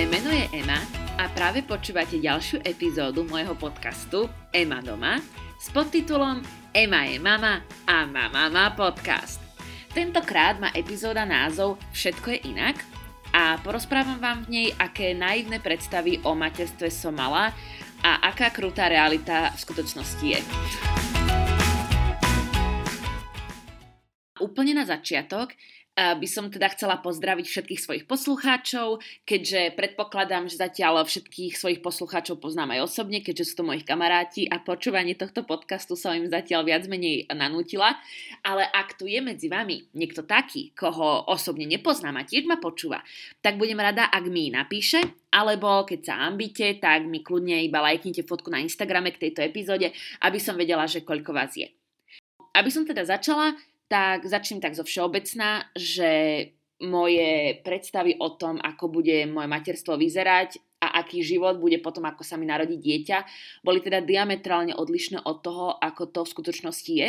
Moje meno je Ema a práve počúvate ďalšiu epizódu môjho podcastu Ema doma s podtitulom Ema je mama a mama má podcast. Tentokrát má epizóda názov Všetko je inak a porozprávam vám v nej, aké naivné predstavy o materstve som mala a aká krutá realita v skutočnosti je. Úplne na začiatok by som teda chcela pozdraviť všetkých svojich poslucháčov, keďže predpokladám, že zatiaľ všetkých svojich poslucháčov poznám aj osobne, keďže sú to moji kamaráti a počúvanie tohto podcastu som im zatiaľ viac menej nanútila. Ale ak tu je medzi vami niekto taký, koho osobne nepoznám a tiež ma počúva, tak budem rada, ak mi napíše, alebo keď sa ambite, tak mi kľudne iba lajknite fotku na Instagrame k tejto epizóde, aby som vedela, že koľko vás je. Aby som teda začala, tak začnem tak zo všeobecná, že moje predstavy o tom, ako bude moje materstvo vyzerať a aký život bude potom, ako sa mi narodí dieťa, boli teda diametrálne odlišné od toho, ako to v skutočnosti je.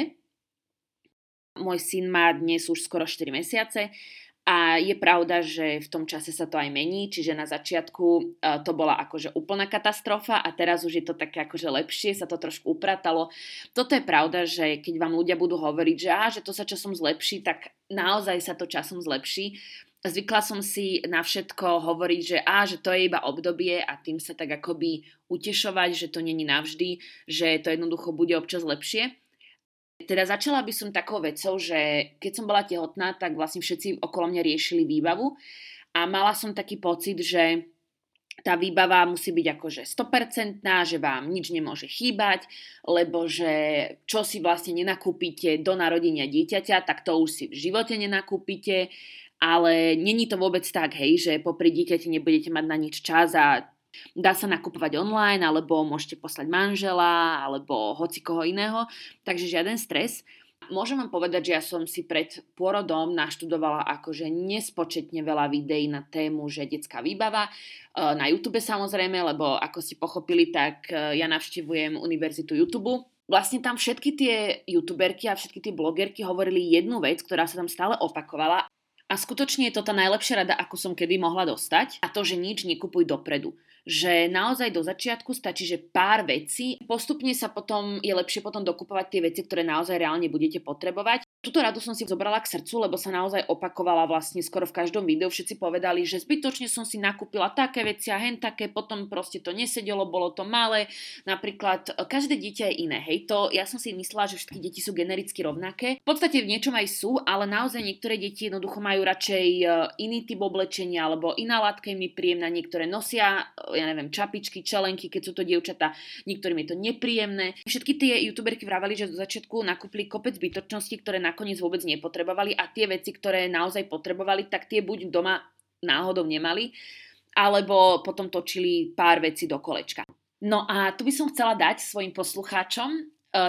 Môj syn má dnes už skoro 4 mesiace a je pravda, že v tom čase sa to aj mení, čiže na začiatku e, to bola akože úplná katastrofa a teraz už je to také akože lepšie, sa to trošku upratalo. Toto je pravda, že keď vám ľudia budú hovoriť, že, á, že to sa časom zlepší, tak naozaj sa to časom zlepší. Zvykla som si na všetko hovoriť, že á, že to je iba obdobie a tým sa tak akoby utešovať, že to není navždy, že to jednoducho bude občas lepšie. Teda začala by som takou vecou, že keď som bola tehotná, tak vlastne všetci okolo mňa riešili výbavu a mala som taký pocit, že tá výbava musí byť akože 100%, že vám nič nemôže chýbať, lebo že čo si vlastne nenakúpite do narodenia dieťaťa, tak to už si v živote nenakúpite, ale není to vôbec tak, hej, že popri dieťati nebudete mať na nič čas a Dá sa nakupovať online, alebo môžete poslať manžela, alebo hoci koho iného, takže žiaden stres. Môžem vám povedať, že ja som si pred pôrodom naštudovala akože nespočetne veľa videí na tému, že detská výbava. E, na YouTube samozrejme, lebo ako ste pochopili, tak e, ja navštevujem univerzitu YouTube. Vlastne tam všetky tie youtuberky a všetky tie blogerky hovorili jednu vec, ktorá sa tam stále opakovala. A skutočne je to tá najlepšia rada, ako som kedy mohla dostať. A to, že nič nekupuj dopredu že naozaj do začiatku stačí, že pár vecí, postupne sa potom, je lepšie potom dokupovať tie veci, ktoré naozaj reálne budete potrebovať Tuto radu som si zobrala k srdcu, lebo sa naozaj opakovala vlastne skoro v každom videu. Všetci povedali, že zbytočne som si nakúpila také veci a hen také, potom proste to nesedelo, bolo to malé. Napríklad e, každé dieťa je iné, hej. To ja som si myslela, že všetky deti sú genericky rovnaké. V podstate v niečom aj sú, ale naozaj niektoré deti jednoducho majú radšej e, iný typ oblečenia alebo iná látka im je príjemná. Niektoré nosia, e, ja neviem, čapičky, čelenky, keď sú to dievčatá, niektorým je to nepríjemné. Všetky tie youtuberky vravali, že do začiatku nakúpili kopec zbytočností, ktoré nakoniec vôbec nepotrebovali a tie veci, ktoré naozaj potrebovali, tak tie buď doma náhodou nemali, alebo potom točili pár vecí do kolečka. No a tu by som chcela dať svojim poslucháčom e,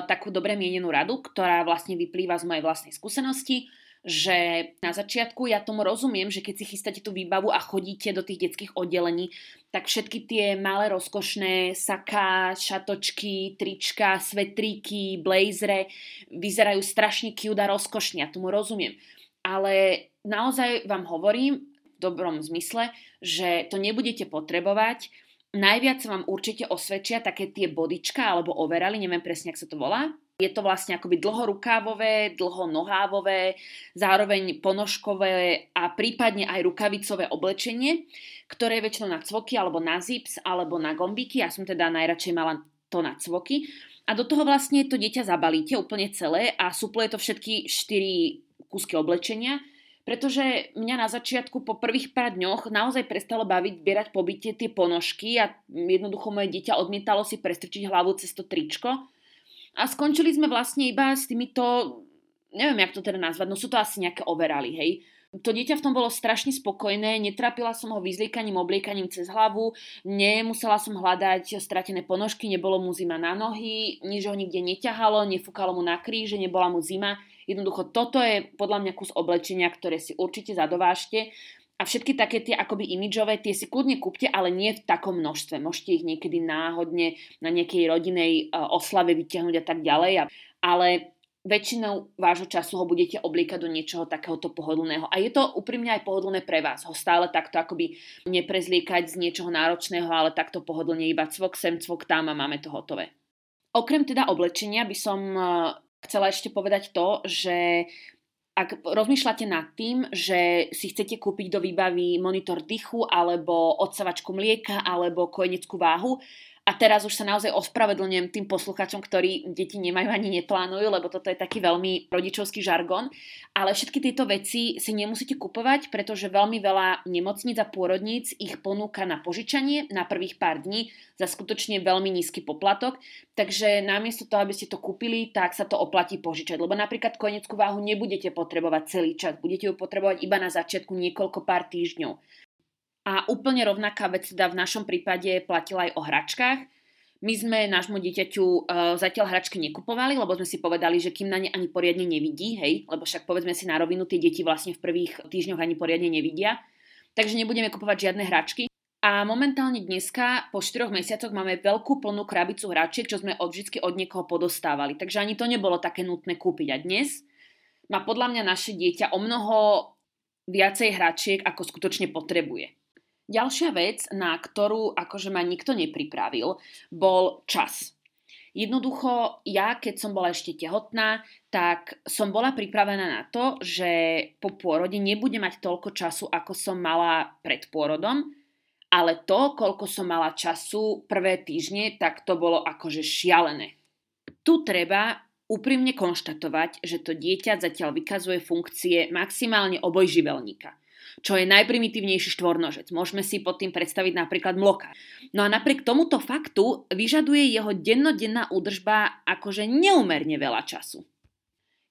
takú dobre mienenú radu, ktorá vlastne vyplýva z mojej vlastnej skúsenosti že na začiatku ja tomu rozumiem, že keď si chystáte tú výbavu a chodíte do tých detských oddelení, tak všetky tie malé rozkošné saká, šatočky, trička, svetríky, blazere vyzerajú strašne cute a rozkošne, ja tomu rozumiem. Ale naozaj vám hovorím v dobrom zmysle, že to nebudete potrebovať. Najviac vám určite osvedčia také tie bodička alebo overali, neviem presne, ak sa to volá, je to vlastne akoby dlhorukávové, dlhonohávové, zároveň ponožkové a prípadne aj rukavicové oblečenie, ktoré je väčšinou na cvoky alebo na zips alebo na gombiky. Ja som teda najradšej mala to na cvoky. A do toho vlastne to dieťa zabalíte úplne celé a supluje to všetky 4 kúsky oblečenia, pretože mňa na začiatku po prvých pár dňoch naozaj prestalo baviť zbierať po byte tie ponožky a jednoducho moje dieťa odmietalo si prestrčiť hlavu cez to tričko a skončili sme vlastne iba s týmito, neviem, jak to teda nazvať, no sú to asi nejaké overali, hej. To dieťa v tom bolo strašne spokojné, netrapila som ho vyzliekaním, obliekaním cez hlavu, nemusela som hľadať stratené ponožky, nebolo mu zima na nohy, nič ho nikde neťahalo, nefúkalo mu na kríže, nebola mu zima. Jednoducho toto je podľa mňa kus oblečenia, ktoré si určite zadovážte a všetky také tie akoby imidžové, tie si kľudne kúpte, ale nie v takom množstve. Môžete ich niekedy náhodne na nejakej rodinej uh, oslave vyťahnuť a tak ďalej. Ale väčšinou vášho času ho budete obliekať do niečoho takéhoto pohodlného. A je to úprimne aj pohodlné pre vás. Ho stále takto akoby neprezliekať z niečoho náročného, ale takto pohodlne iba cvok sem, cvok tam a máme to hotové. Okrem teda oblečenia by som e, chcela ešte povedať to, že ak rozmýšľate nad tým, že si chcete kúpiť do výbavy monitor dychu alebo odsavačku mlieka alebo kojeneckú váhu, a teraz už sa naozaj ospravedlňujem tým posluchačom, ktorí deti nemajú ani neplánujú, lebo toto je taký veľmi rodičovský žargon. Ale všetky tieto veci si nemusíte kupovať, pretože veľmi veľa nemocníc a pôrodníc ich ponúka na požičanie na prvých pár dní za skutočne veľmi nízky poplatok. Takže namiesto toho, aby ste to kúpili, tak sa to oplatí požičať. Lebo napríklad koneckú váhu nebudete potrebovať celý čas, budete ju potrebovať iba na začiatku niekoľko pár týždňov. A úplne rovnaká vec teda v našom prípade platila aj o hračkách. My sme nášmu dieťaťu uh, zatiaľ hračky nekupovali, lebo sme si povedali, že kým na ne ani poriadne nevidí, hej, lebo však povedzme si na rovinu, tie deti vlastne v prvých týždňoch ani poriadne nevidia. Takže nebudeme kupovať žiadne hračky. A momentálne dneska, po 4 mesiacoch, máme veľkú plnú krabicu hračiek, čo sme od vždy od niekoho podostávali. Takže ani to nebolo také nutné kúpiť. A dnes má podľa mňa naše dieťa o mnoho viacej hračiek, ako skutočne potrebuje. Ďalšia vec, na ktorú akože ma nikto nepripravil, bol čas. Jednoducho, ja keď som bola ešte tehotná, tak som bola pripravená na to, že po pôrode nebude mať toľko času, ako som mala pred pôrodom, ale to, koľko som mala času prvé týždne, tak to bolo akože šialené. Tu treba úprimne konštatovať, že to dieťa zatiaľ vykazuje funkcie maximálne obojživelníka čo je najprimitívnejší štvornožec. Môžeme si pod tým predstaviť napríklad mloka. No a napriek tomuto faktu vyžaduje jeho dennodenná údržba akože neumerne veľa času.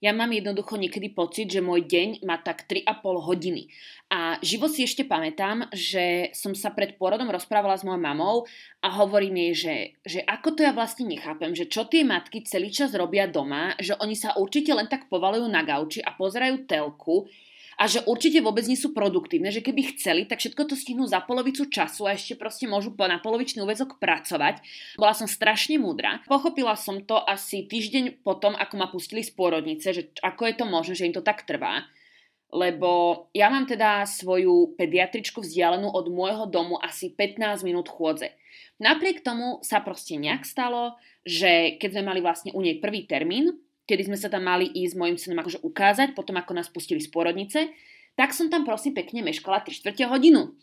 Ja mám jednoducho niekedy pocit, že môj deň má tak 3,5 hodiny. A život si ešte pamätám, že som sa pred pôrodom rozprávala s mojou mamou a hovorím jej, že, že ako to ja vlastne nechápem, že čo tie matky celý čas robia doma, že oni sa určite len tak povalujú na gauči a pozerajú telku, a že určite vôbec nie sú produktívne, že keby chceli, tak všetko to stihnú za polovicu času a ešte proste môžu na polovičný úvezok pracovať. Bola som strašne múdra. Pochopila som to asi týždeň potom, ako ma pustili z pôrodnice, že ako je to možné, že im to tak trvá. Lebo ja mám teda svoju pediatričku vzdialenú od môjho domu asi 15 minút chôdze. Napriek tomu sa proste nejak stalo, že keď sme mali vlastne u nej prvý termín, kedy sme sa tam mali ísť s mojim synom akože ukázať, potom ako nás pustili z porodnice, tak som tam prosím pekne meškala 3 čtvrte hodinu.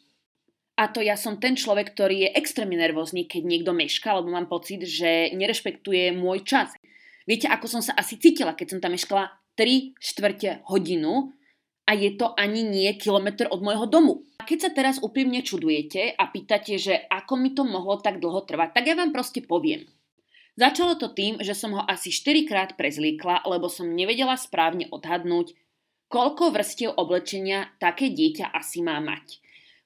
A to ja som ten človek, ktorý je extrémne nervózny, keď niekto meška, lebo mám pocit, že nerešpektuje môj čas. Viete, ako som sa asi cítila, keď som tam meškala 3 štvrte hodinu a je to ani nie kilometr od môjho domu. A keď sa teraz úprimne čudujete a pýtate, že ako mi to mohlo tak dlho trvať, tak ja vám proste poviem. Začalo to tým, že som ho asi 4 krát prezliekla, lebo som nevedela správne odhadnúť, koľko vrstiev oblečenia také dieťa asi má mať.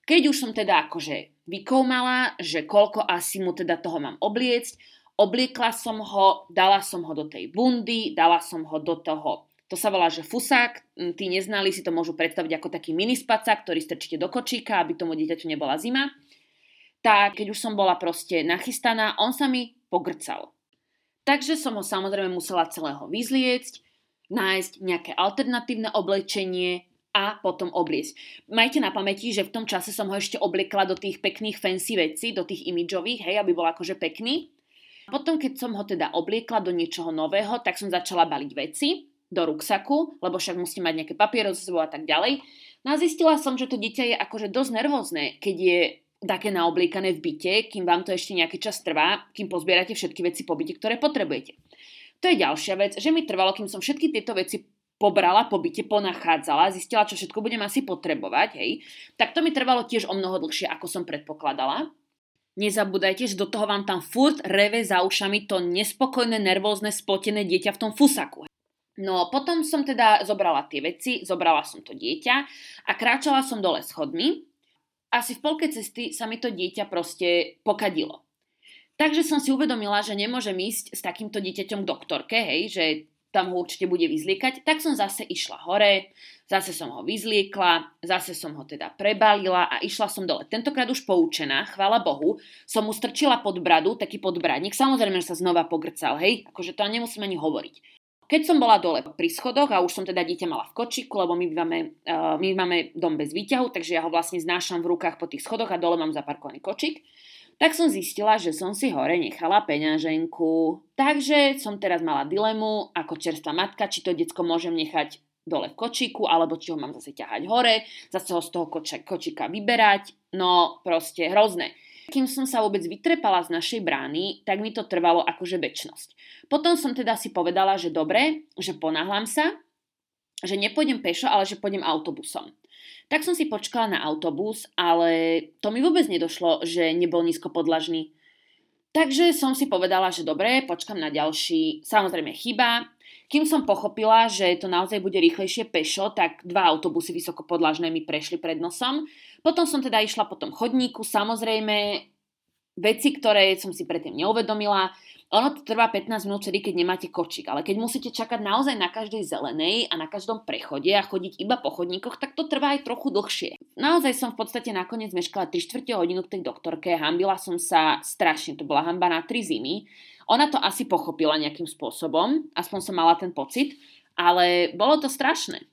Keď už som teda akože vykoumala, že koľko asi mu teda toho mám obliecť, obliekla som ho, dala som ho do tej bundy, dala som ho do toho to sa volá, že fusák, tí neznali si to môžu predstaviť ako taký minispacák, ktorý strčíte do kočíka, aby tomu dieťaťu nebola zima. Tak keď už som bola proste nachystaná, on sa mi pogrcal. Takže som ho samozrejme musela celého vyzliecť, nájsť nejaké alternatívne oblečenie a potom obliecť. Majte na pamäti, že v tom čase som ho ešte obliekla do tých pekných fancy vecí, do tých imidžových, hej, aby bol akože pekný. Potom, keď som ho teda obliekla do niečoho nového, tak som začala baliť veci do ruksaku, lebo však musím mať nejaké papiere so sebou a tak ďalej. No a zistila som, že to dieťa je akože dosť nervózne, keď je také naobliekané v byte, kým vám to ešte nejaký čas trvá, kým pozbierate všetky veci po byte, ktoré potrebujete. To je ďalšia vec, že mi trvalo, kým som všetky tieto veci pobrala po byte, ponachádzala, zistila, čo všetko budem asi potrebovať, hej, tak to mi trvalo tiež o mnoho dlhšie, ako som predpokladala. Nezabúdajte, že do toho vám tam furt reve za ušami to nespokojné, nervózne, spotené dieťa v tom fusaku. No potom som teda zobrala tie veci, zobrala som to dieťa a kráčala som dole schodmi asi v polke cesty sa mi to dieťa proste pokadilo. Takže som si uvedomila, že nemôžem ísť s takýmto dieťaťom k doktorke, hej, že tam ho určite bude vyzliekať, tak som zase išla hore, zase som ho vyzliekla, zase som ho teda prebalila a išla som dole. Tentokrát už poučená, chvála Bohu, som mu strčila pod bradu, taký podbradník, samozrejme, že sa znova pogrcal, hej, akože to nemusím ani hovoriť. Keď som bola dole pri schodoch a už som teda dieťa mala v kočiku, lebo my máme, uh, my máme dom bez výťahu, takže ja ho vlastne znášam v rukách po tých schodoch a dole mám zaparkovaný kočik, tak som zistila, že som si hore nechala peňaženku. Takže som teraz mala dilemu ako čerstvá matka, či to decko môžem nechať dole v kočíku, alebo či ho mám zase ťahať hore, zase ho z toho koča, kočíka vyberať. No proste hrozné. Kým som sa vôbec vytrepala z našej brány, tak mi to trvalo akože väčnosť. Potom som teda si povedala, že dobre, že ponáhľam sa, že nepôjdem pešo, ale že pôjdem autobusom. Tak som si počkala na autobus, ale to mi vôbec nedošlo, že nebol nízko podlažný. Takže som si povedala, že dobre, počkam na ďalší. Samozrejme chyba. Kým som pochopila, že to naozaj bude rýchlejšie pešo, tak dva autobusy vysokopodlažné mi prešli pred nosom. Potom som teda išla po tom chodníku, samozrejme veci, ktoré som si predtým neuvedomila. Ono to trvá 15 minút vtedy, keď nemáte kočík, ale keď musíte čakať naozaj na každej zelenej a na každom prechode a chodiť iba po chodníkoch, tak to trvá aj trochu dlhšie. Naozaj som v podstate nakoniec meškala 3 čtvrte hodinu k tej doktorke, hambila som sa strašne, to bola hamba na 3 zimy. Ona to asi pochopila nejakým spôsobom, aspoň som mala ten pocit, ale bolo to strašné.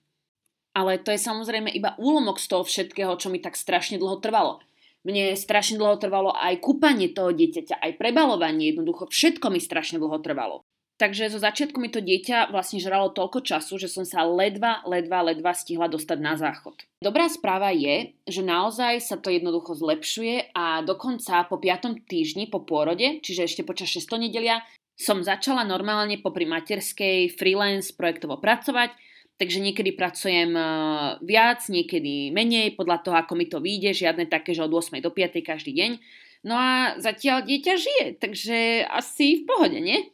Ale to je samozrejme iba úlomok z toho všetkého, čo mi tak strašne dlho trvalo. Mne strašne dlho trvalo aj kúpanie toho dieťaťa, aj prebalovanie, jednoducho všetko mi strašne dlho trvalo. Takže zo začiatku mi to dieťa vlastne žralo toľko času, že som sa ledva, ledva, ledva stihla dostať na záchod. Dobrá správa je, že naozaj sa to jednoducho zlepšuje a dokonca po 5. týždni po pôrode, čiže ešte počas 6. nedelia, som začala normálne popri materskej freelance projektovo pracovať Takže niekedy pracujem eh, viac, niekedy menej, podľa toho, ako mi to vyjde, žiadne také, že od 8 do 5 každý deň. No a zatiaľ dieťa žije, takže asi v pohode, nie?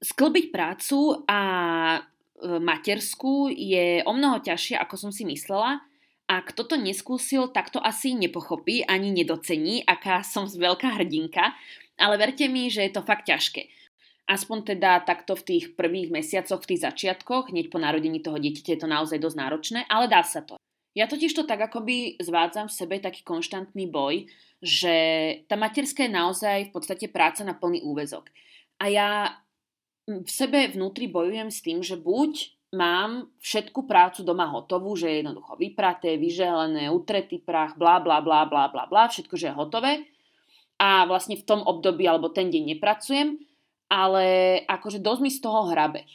Sklbiť prácu a eh, matersku je o mnoho ťažšie, ako som si myslela. A kto to neskúsil, tak to asi nepochopí ani nedocení, aká som veľká hrdinka. Ale verte mi, že je to fakt ťažké. Aspoň teda takto v tých prvých mesiacoch, v tých začiatkoch, hneď po narodení toho dieťaťa je to naozaj dosť náročné, ale dá sa to. Ja totiž to tak akoby zvádzam v sebe taký konštantný boj, že tá materská je naozaj v podstate práca na plný úvezok. A ja v sebe vnútri bojujem s tým, že buď mám všetku prácu doma hotovú, že je jednoducho vypraté, vyželené, utretý prach, bla bla bla bla bla bla, všetko, že je hotové a vlastne v tom období alebo ten deň nepracujem ale akože dosť mi z toho hrabe.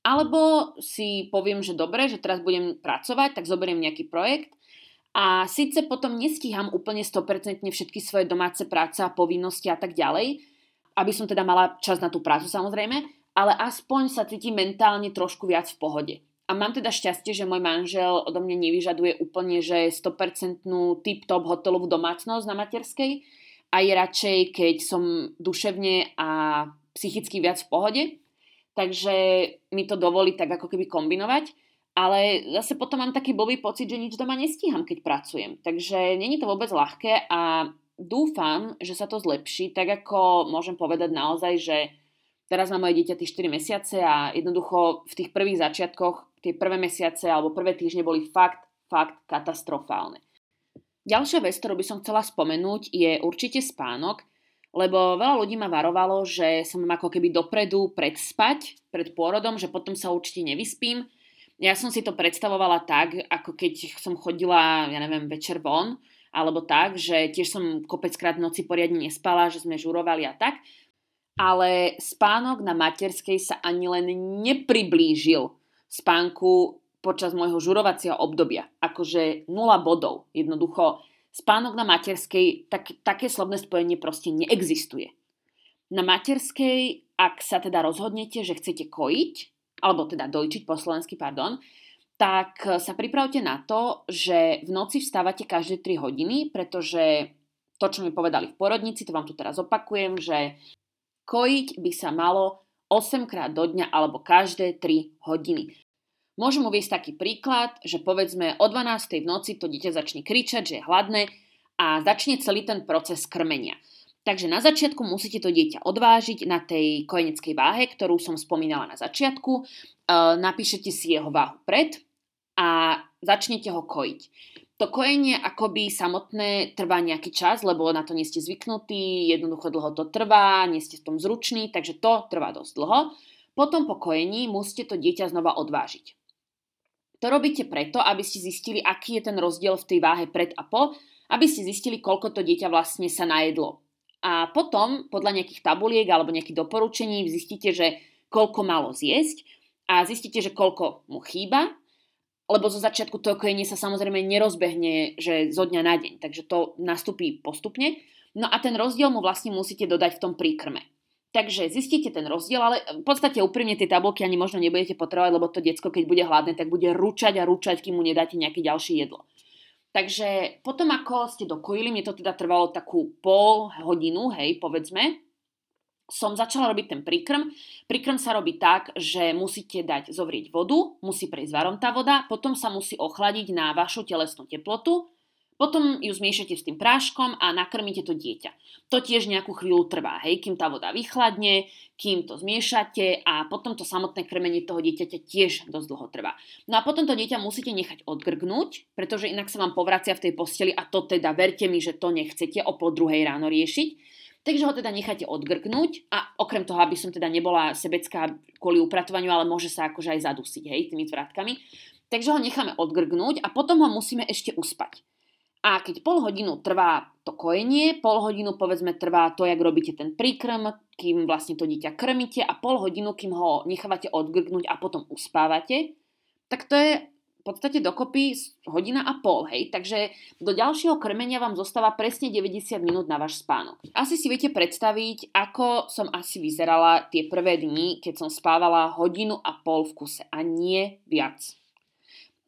Alebo si poviem, že dobre, že teraz budem pracovať, tak zoberiem nejaký projekt a síce potom nestíham úplne 100% všetky svoje domáce práce a povinnosti a tak ďalej, aby som teda mala čas na tú prácu samozrejme, ale aspoň sa cítim mentálne trošku viac v pohode. A mám teda šťastie, že môj manžel odo mňa nevyžaduje úplne, že 100% tip-top hotelovú domácnosť na materskej a je radšej, keď som duševne a psychicky viac v pohode, takže mi to dovolí tak ako keby kombinovať. Ale zase potom mám taký blbý pocit, že nič doma nestíham, keď pracujem. Takže není to vôbec ľahké a dúfam, že sa to zlepší, tak ako môžem povedať naozaj, že teraz má moje dieťa tie 4 mesiace a jednoducho v tých prvých začiatkoch, tie prvé mesiace alebo prvé týždne boli fakt, fakt katastrofálne. Ďalšia vec, ktorú by som chcela spomenúť, je určite spánok, lebo veľa ľudí ma varovalo, že sa mám ako keby dopredu predspať pred pôrodom, že potom sa určite nevyspím. Ja som si to predstavovala tak, ako keď som chodila, ja neviem, večer von, alebo tak, že tiež som kopeckrát v noci poriadne nespala, že sme žurovali a tak. Ale spánok na materskej sa ani len nepriblížil spánku počas môjho žurovacieho obdobia. Akože nula bodov. Jednoducho spánok na materskej, tak, také slovné spojenie proste neexistuje. Na materskej, ak sa teda rozhodnete, že chcete kojiť, alebo teda dojčiť po slovensky, pardon, tak sa pripravte na to, že v noci vstávate každé 3 hodiny, pretože to, čo mi povedali v porodnici, to vám tu teraz opakujem, že kojiť by sa malo 8 krát do dňa alebo každé 3 hodiny. Môžem uvieť taký príklad, že povedzme o 12. v noci to dieťa začne kričať, že je hladné a začne celý ten proces krmenia. Takže na začiatku musíte to dieťa odvážiť na tej kojeneckej váhe, ktorú som spomínala na začiatku. E, napíšete si jeho váhu pred a začnete ho kojiť. To kojenie akoby samotné trvá nejaký čas, lebo na to nie ste zvyknutí, jednoducho dlho to trvá, nie ste v tom zruční, takže to trvá dosť dlho. Potom po kojení musíte to dieťa znova odvážiť. To robíte preto, aby ste zistili, aký je ten rozdiel v tej váhe pred a po, aby ste zistili, koľko to dieťa vlastne sa najedlo. A potom, podľa nejakých tabuliek alebo nejakých doporučení, zistíte, že koľko malo zjesť a zistíte, že koľko mu chýba, lebo zo začiatku to kojenie sa samozrejme nerozbehne, že zo dňa na deň, takže to nastupí postupne. No a ten rozdiel mu vlastne musíte dodať v tom príkrme. Takže zistíte ten rozdiel, ale v podstate úprimne tie tabulky ani možno nebudete potrebovať, lebo to diecko, keď bude hladné, tak bude ručať a ručať, kým mu nedáte nejaké ďalšie jedlo. Takže potom, ako ste dokojili, mne to teda trvalo takú pol hodinu, hej, povedzme, som začala robiť ten príkrm. Príkrm sa robí tak, že musíte dať zovrieť vodu, musí prejsť varom tá voda, potom sa musí ochladiť na vašu telesnú teplotu, potom ju zmiešate s tým práškom a nakrmíte to dieťa. To tiež nejakú chvíľu trvá, hej, kým tá voda vychladne, kým to zmiešate a potom to samotné krmenie toho dieťaťa tiež dosť dlho trvá. No a potom to dieťa musíte nechať odgrgnúť, pretože inak sa vám povracia v tej posteli a to teda verte mi, že to nechcete o pol druhej ráno riešiť. Takže ho teda necháte odgrknúť a okrem toho, aby som teda nebola sebecká kvôli upratovaniu, ale môže sa akože aj zadusiť, hej, tými tvratkami. Takže ho necháme odgrknúť a potom ho musíme ešte uspať. A keď pol hodinu trvá to kojenie, pol hodinu povedzme trvá to, jak robíte ten príkrm, kým vlastne to dieťa krmíte a pol hodinu, kým ho nechávate odgrgnúť a potom uspávate, tak to je v podstate dokopy hodina a pol, hej. Takže do ďalšieho krmenia vám zostáva presne 90 minút na váš spánok. Asi si viete predstaviť, ako som asi vyzerala tie prvé dni, keď som spávala hodinu a pol v kuse a nie viac.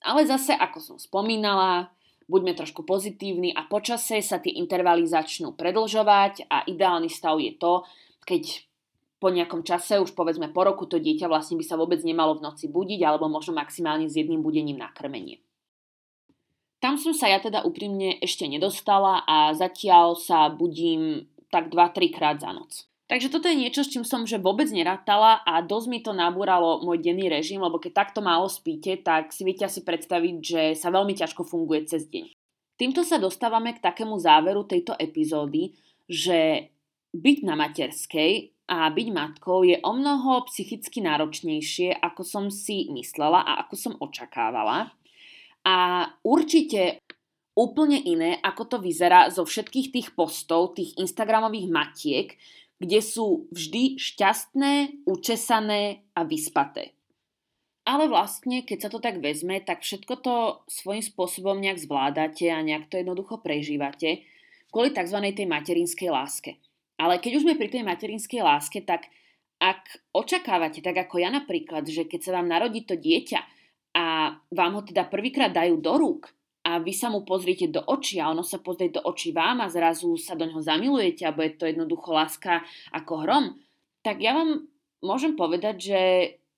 Ale zase, ako som spomínala, buďme trošku pozitívni a počase sa tie intervaly začnú predlžovať a ideálny stav je to, keď po nejakom čase, už povedzme po roku, to dieťa vlastne by sa vôbec nemalo v noci budiť alebo možno maximálne s jedným budením na krmenie. Tam som sa ja teda úprimne ešte nedostala a zatiaľ sa budím tak 2-3 krát za noc. Takže toto je niečo, s čím som že vôbec nerátala a dosť mi to nabúralo môj denný režim, lebo keď takto málo spíte, tak si viete asi predstaviť, že sa veľmi ťažko funguje cez deň. Týmto sa dostávame k takému záveru tejto epizódy, že byť na materskej a byť matkou je o mnoho psychicky náročnejšie, ako som si myslela a ako som očakávala. A určite úplne iné, ako to vyzerá zo všetkých tých postov, tých Instagramových matiek, kde sú vždy šťastné, učesané a vyspaté. Ale vlastne, keď sa to tak vezme, tak všetko to svojím spôsobom nejak zvládate a nejak to jednoducho prežívate kvôli tzv. tej materinskej láske. Ale keď už sme pri tej materinskej láske, tak ak očakávate, tak ako ja napríklad, že keď sa vám narodí to dieťa a vám ho teda prvýkrát dajú do rúk, a vy sa mu pozriete do očí a ono sa pozrie do očí vám a zrazu sa do ňoho zamilujete a bude to jednoducho láska ako hrom, tak ja vám môžem povedať, že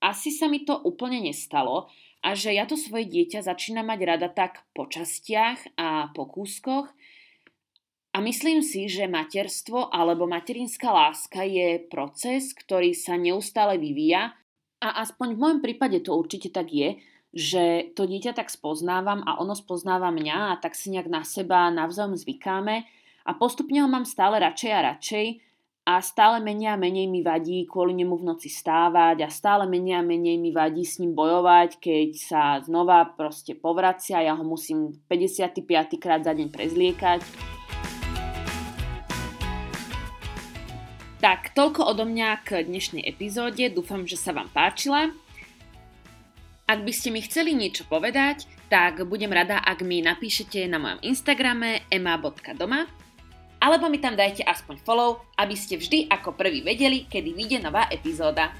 asi sa mi to úplne nestalo a že ja to svoje dieťa začínam mať rada tak po častiach a po kúskoch. A myslím si, že materstvo alebo materinská láska je proces, ktorý sa neustále vyvíja. A aspoň v môjom prípade to určite tak je, že to dieťa tak spoznávam a ono spoznáva mňa a tak si nejak na seba navzájom zvykáme a postupne ho mám stále radšej a radšej a stále menej a menej mi vadí kvôli nemu v noci stávať a stále menej a menej mi vadí s ním bojovať, keď sa znova proste povracia ja ho musím 55. krát za deň prezliekať. Tak, toľko odo mňa k dnešnej epizóde. Dúfam, že sa vám páčila. Ak by ste mi chceli niečo povedať, tak budem rada, ak mi napíšete na mojom Instagrame ema.doma alebo mi tam dajte aspoň follow, aby ste vždy ako prvý vedeli, kedy vyjde nová epizóda.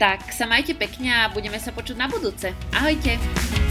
Tak sa majte pekne a budeme sa počuť na budúce. Ahojte!